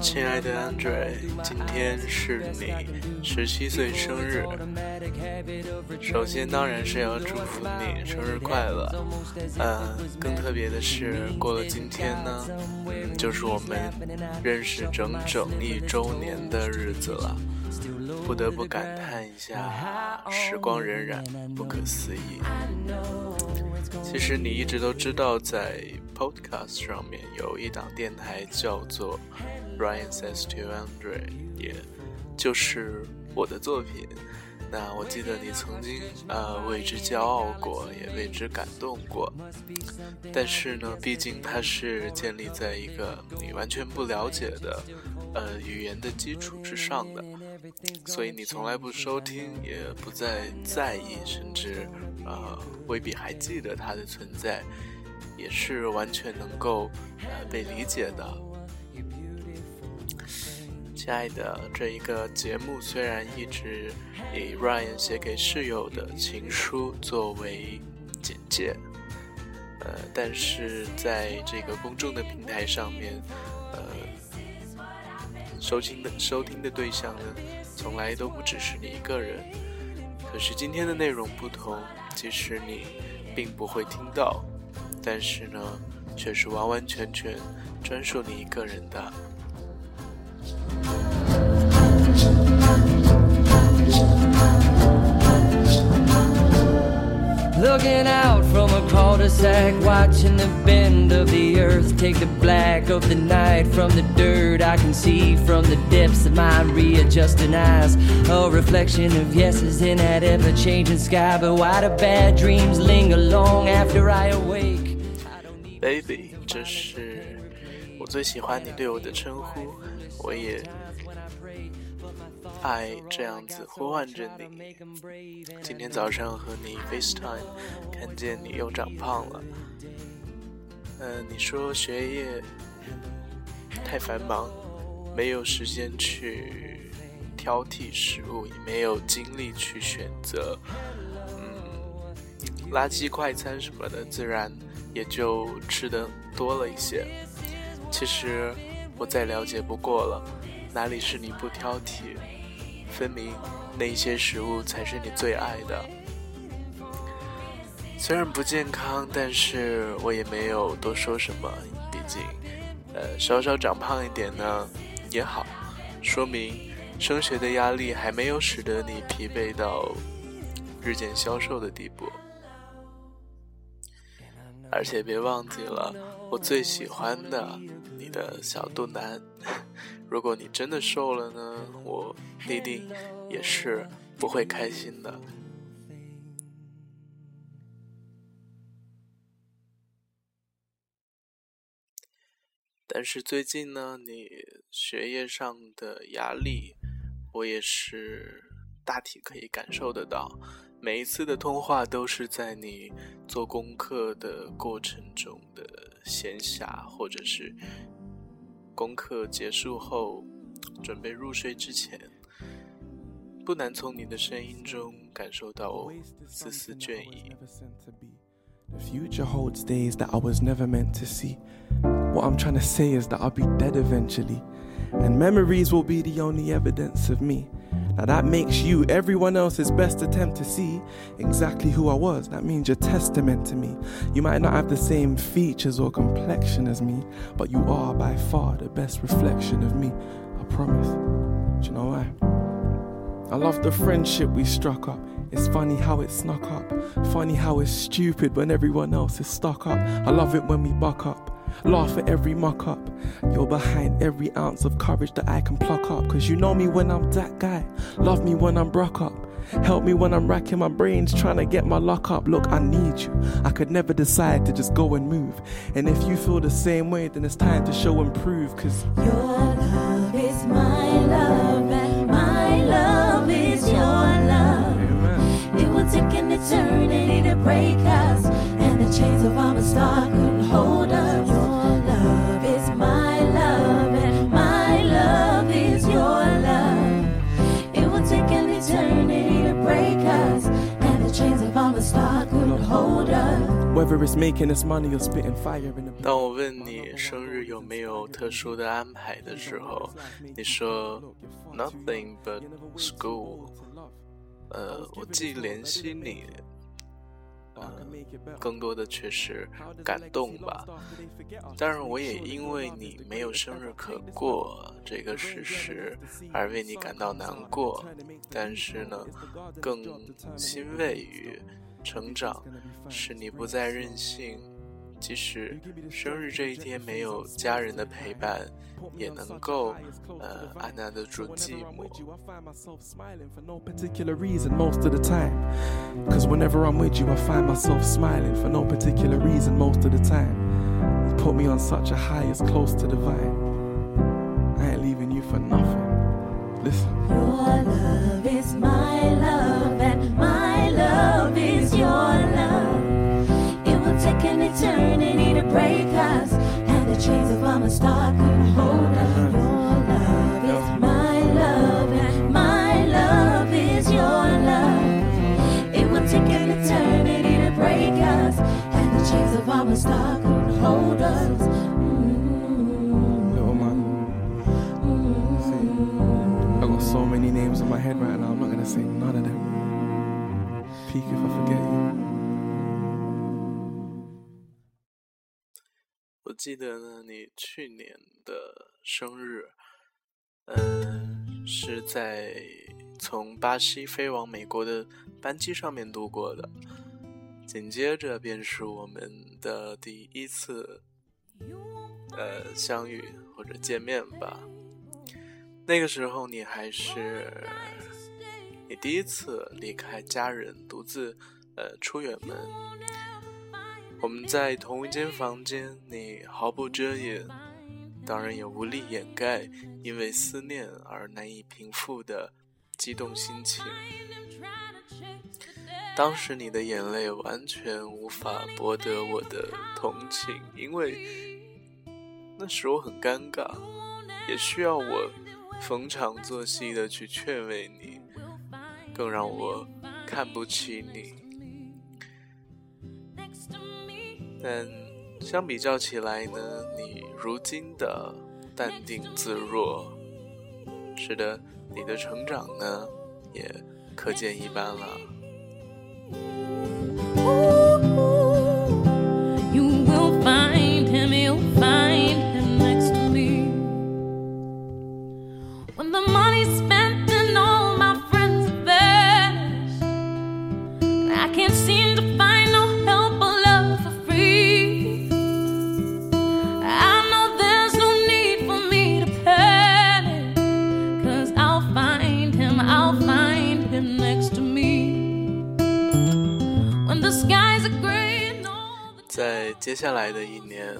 亲爱的 Andre，今天是你十七岁生日。首先当然是要祝福你生日快乐。呃，更特别的是，过了今天呢，嗯，就是我们认识整整一周年的日子了。不得不感叹一下，时光荏苒，不可思议。其实你一直都知道，在 Podcast 上面有一档电台叫做 Ryan Says to Andre，也就是我的作品。那我记得你曾经呃为之骄傲过，也为之感动过。但是呢，毕竟它是建立在一个你完全不了解的呃语言的基础之上的，所以你从来不收听，也不再在意，甚至呃未必还记得它的存在，也是完全能够呃被理解的。亲爱的，这一个节目虽然一直以 Ryan 写给室友的情书作为简介，呃，但是在这个公众的平台上面，收听的收听的对象呢，从来都不只是你一个人。可是今天的内容不同，即使你并不会听到，但是呢，却是完完全全专属你一个人的。Looking out from a cul-de-sac, watching the bend of the earth take the black of the night from the dirt. I can see from the depths of my readjusting eyes a reflection of yeses in that ever-changing sky. But why do bad dreams linger long after I awake? Baby，这是我最喜欢你对我的称呼，我也。 爱这样子呼唤着你。今天早上和你 FaceTime，看见你又长胖了。嗯，你说学业太繁忙，没有时间去挑剔食物，也没有精力去选择，嗯，垃圾快餐什么的，自然也就吃的多了一些。其实我再了解不过了，哪里是你不挑剔？分明那些食物才是你最爱的，虽然不健康，但是我也没有多说什么。毕竟，呃，稍稍长胖一点呢也好，说明升学的压力还没有使得你疲惫到日渐消瘦的地步。而且别忘记了，我最喜欢的你的小肚腩。如果你真的瘦了呢，我必定也是不会开心的。但是最近呢，你学业上的压力，我也是大体可以感受得到。每一次的通话都是在你做功课的过程中的闲暇，或者是。功课结束后，准备入睡之前，不难从你的声音中感受到丝丝倦意。The future holds days that I was never meant to see. What I'm trying to say is that I'll be dead eventually, and memories will be the only evidence of me. Now that makes you everyone else's best attempt to see exactly who I was. That means you're testament to me. You might not have the same features or complexion as me, but you are by far the best reflection of me. I promise. Do you know why? I love the friendship we struck up. It's funny how it snuck up. Funny how it's stupid when everyone else is stuck up. I love it when we buck up. Laugh at every muck up. You're behind every ounce of courage that I can pluck up. Cause you know me when I'm that guy. Love me when I'm broke up. Help me when I'm racking my brains trying to get my luck up. Look, I need you. I could never decide to just go and move. And if you feel the same way, then it's time to show and prove. Cause your love is my love, and my love is your love. Amen. It will take an eternity to break us, 当我问你生日有没有特殊的安排的时候，你说 nothing but school。呃，我既联系你，呃，更多的却是感动吧。当然，我也因为你没有生日可过这个事实而为你感到难过。但是呢，更欣慰于成长，是你不再任性。即使生日这一天没有家人的陪伴，也能够呃安难得住寂寞。particular reason most of the time. Cause whenever I'm with you, I find myself smiling for no particular reason most of the time. You put me on such a high, it's close to divine. I ain't leaving you for nothing. Listen. Your love is my love, Eternity to break us, and the chains of our star 记得呢，你去年的生日，嗯，是在从巴西飞往美国的班机上面度过的。紧接着便是我们的第一次，呃，相遇或者见面吧。那个时候你还是你第一次离开家人，独自呃出远门。我们在同一间房间，你毫不遮掩，当然也无力掩盖因为思念而难以平复的激动心情。当时你的眼泪完全无法博得我的同情，因为那时我很尴尬，也需要我逢场作戏的去劝慰你，更让我看不起你。但相比较起来呢，你如今的淡定自若，是的你的成长呢也可见一斑了。在接下来的一年，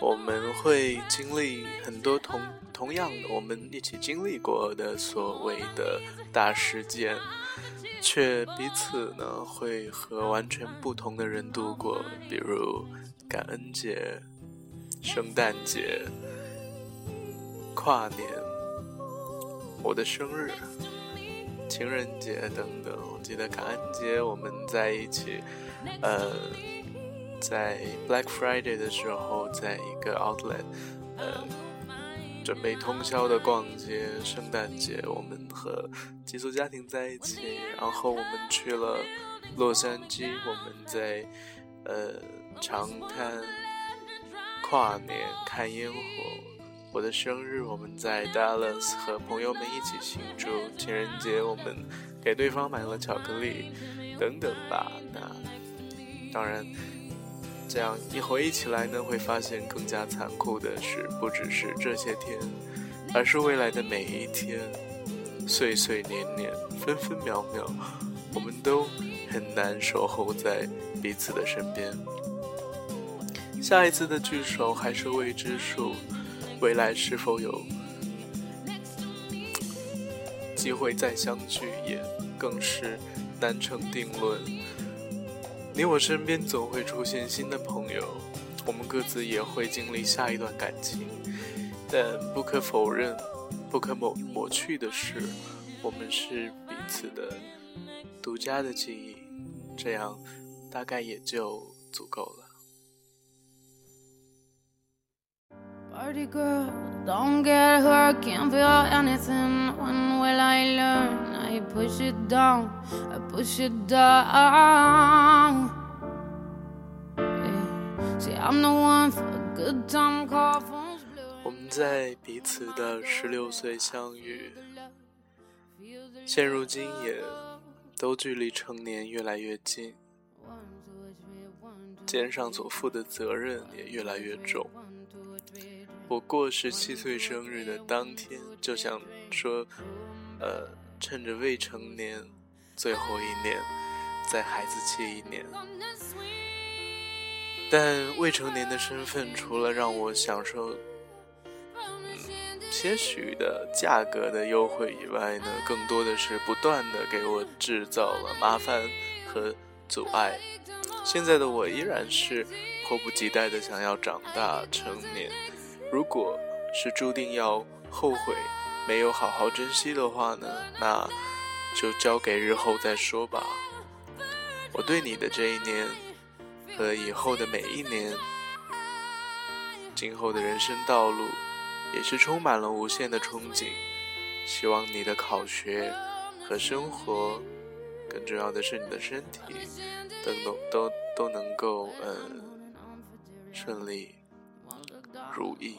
我们会经历很多同同样我们一起经历过的所谓的大事件，却彼此呢会和完全不同的人度过，比如感恩节、圣诞节、跨年、我的生日、情人节等等。我记得感恩节我们在一起，呃，在 Black Friday 的时候，在一个 outlet，呃，准备通宵的逛街。圣诞节我们和寄宿家庭在一起，然后我们去了洛杉矶，我们在呃长滩跨年看烟火。我的生日，我们在 Dallas 和朋友们一起庆祝；情人节，我们给对方买了巧克力，等等吧。那当然，这样一回忆起来呢，会发现更加残酷的是，不只是这些天，而是未来的每一天，岁岁年年，分分秒秒，我们都很难守候在彼此的身边。下一次的聚首还是未知数，未来是否有机会再相聚，也更是难成定论。你我身边总会出现新的朋友，我们各自也会经历下一段感情，但不可否认、不可抹抹去的是，我们是彼此的独家的记忆。这样，大概也就足够了。Party girl, don't get hurt, can't feel anything. When will I learn? I push it down, I push it down. Yeah. See, I'm the one for a good time call phones blue. 我们在彼此的十六岁相遇，现如今也都距离成年越来越近，肩上所负的责任也越来越重。我过十七岁生日的当天，就想说，呃，趁着未成年，最后一年，再孩子气一年。但未成年的身份，除了让我享受，嗯，些许的价格的优惠以外呢，更多的是不断的给我制造了麻烦和阻碍。现在的我依然是迫不及待的想要长大成年。如果是注定要后悔没有好好珍惜的话呢，那就交给日后再说吧。我对你的这一年和以后的每一年，今后的人生道路，也是充满了无限的憧憬。希望你的考学和生活，更重要的是你的身体，都能都都能够嗯顺利。如意。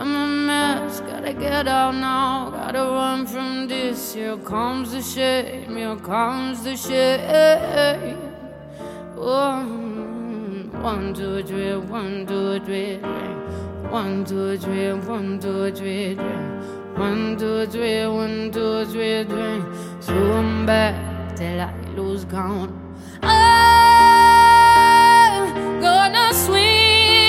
I'm a mess, gotta get out now, gotta run from this. Here comes the shame, here comes the shame. One, one, two, three, one, two, three, one, two, three, one, two, three, one, two, three, one, two, three, three. Zoom back till I lose count. I'm gonna swing.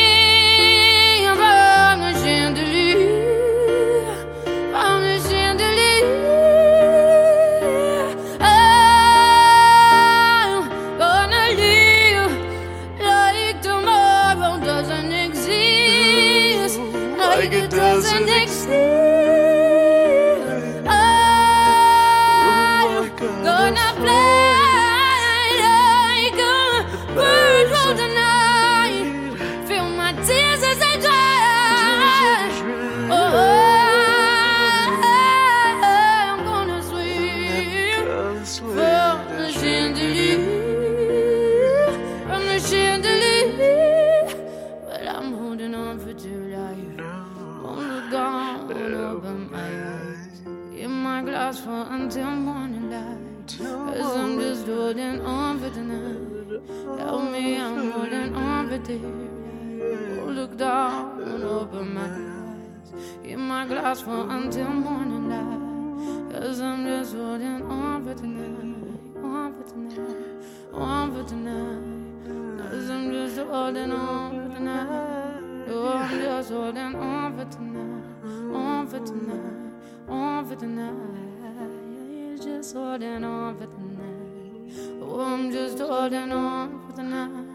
Until morning light. Cause I'm just holding on for tonight. Tell me I'm holding on for dear. Oh, look down open my eyes. In my glass for until morning light. Cause oh, I'm just holding on for tonight. On for tonight. On for tonight. Cause I'm just holding on for tonight. Oh, I'm just holding on for tonight, on for tonight, on for tonight. Yeah, just holding on for tonight. Oh, I'm just holding on for tonight.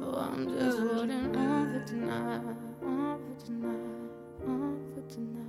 Oh, I'm just holding on for tonight, on for tonight, on for tonight.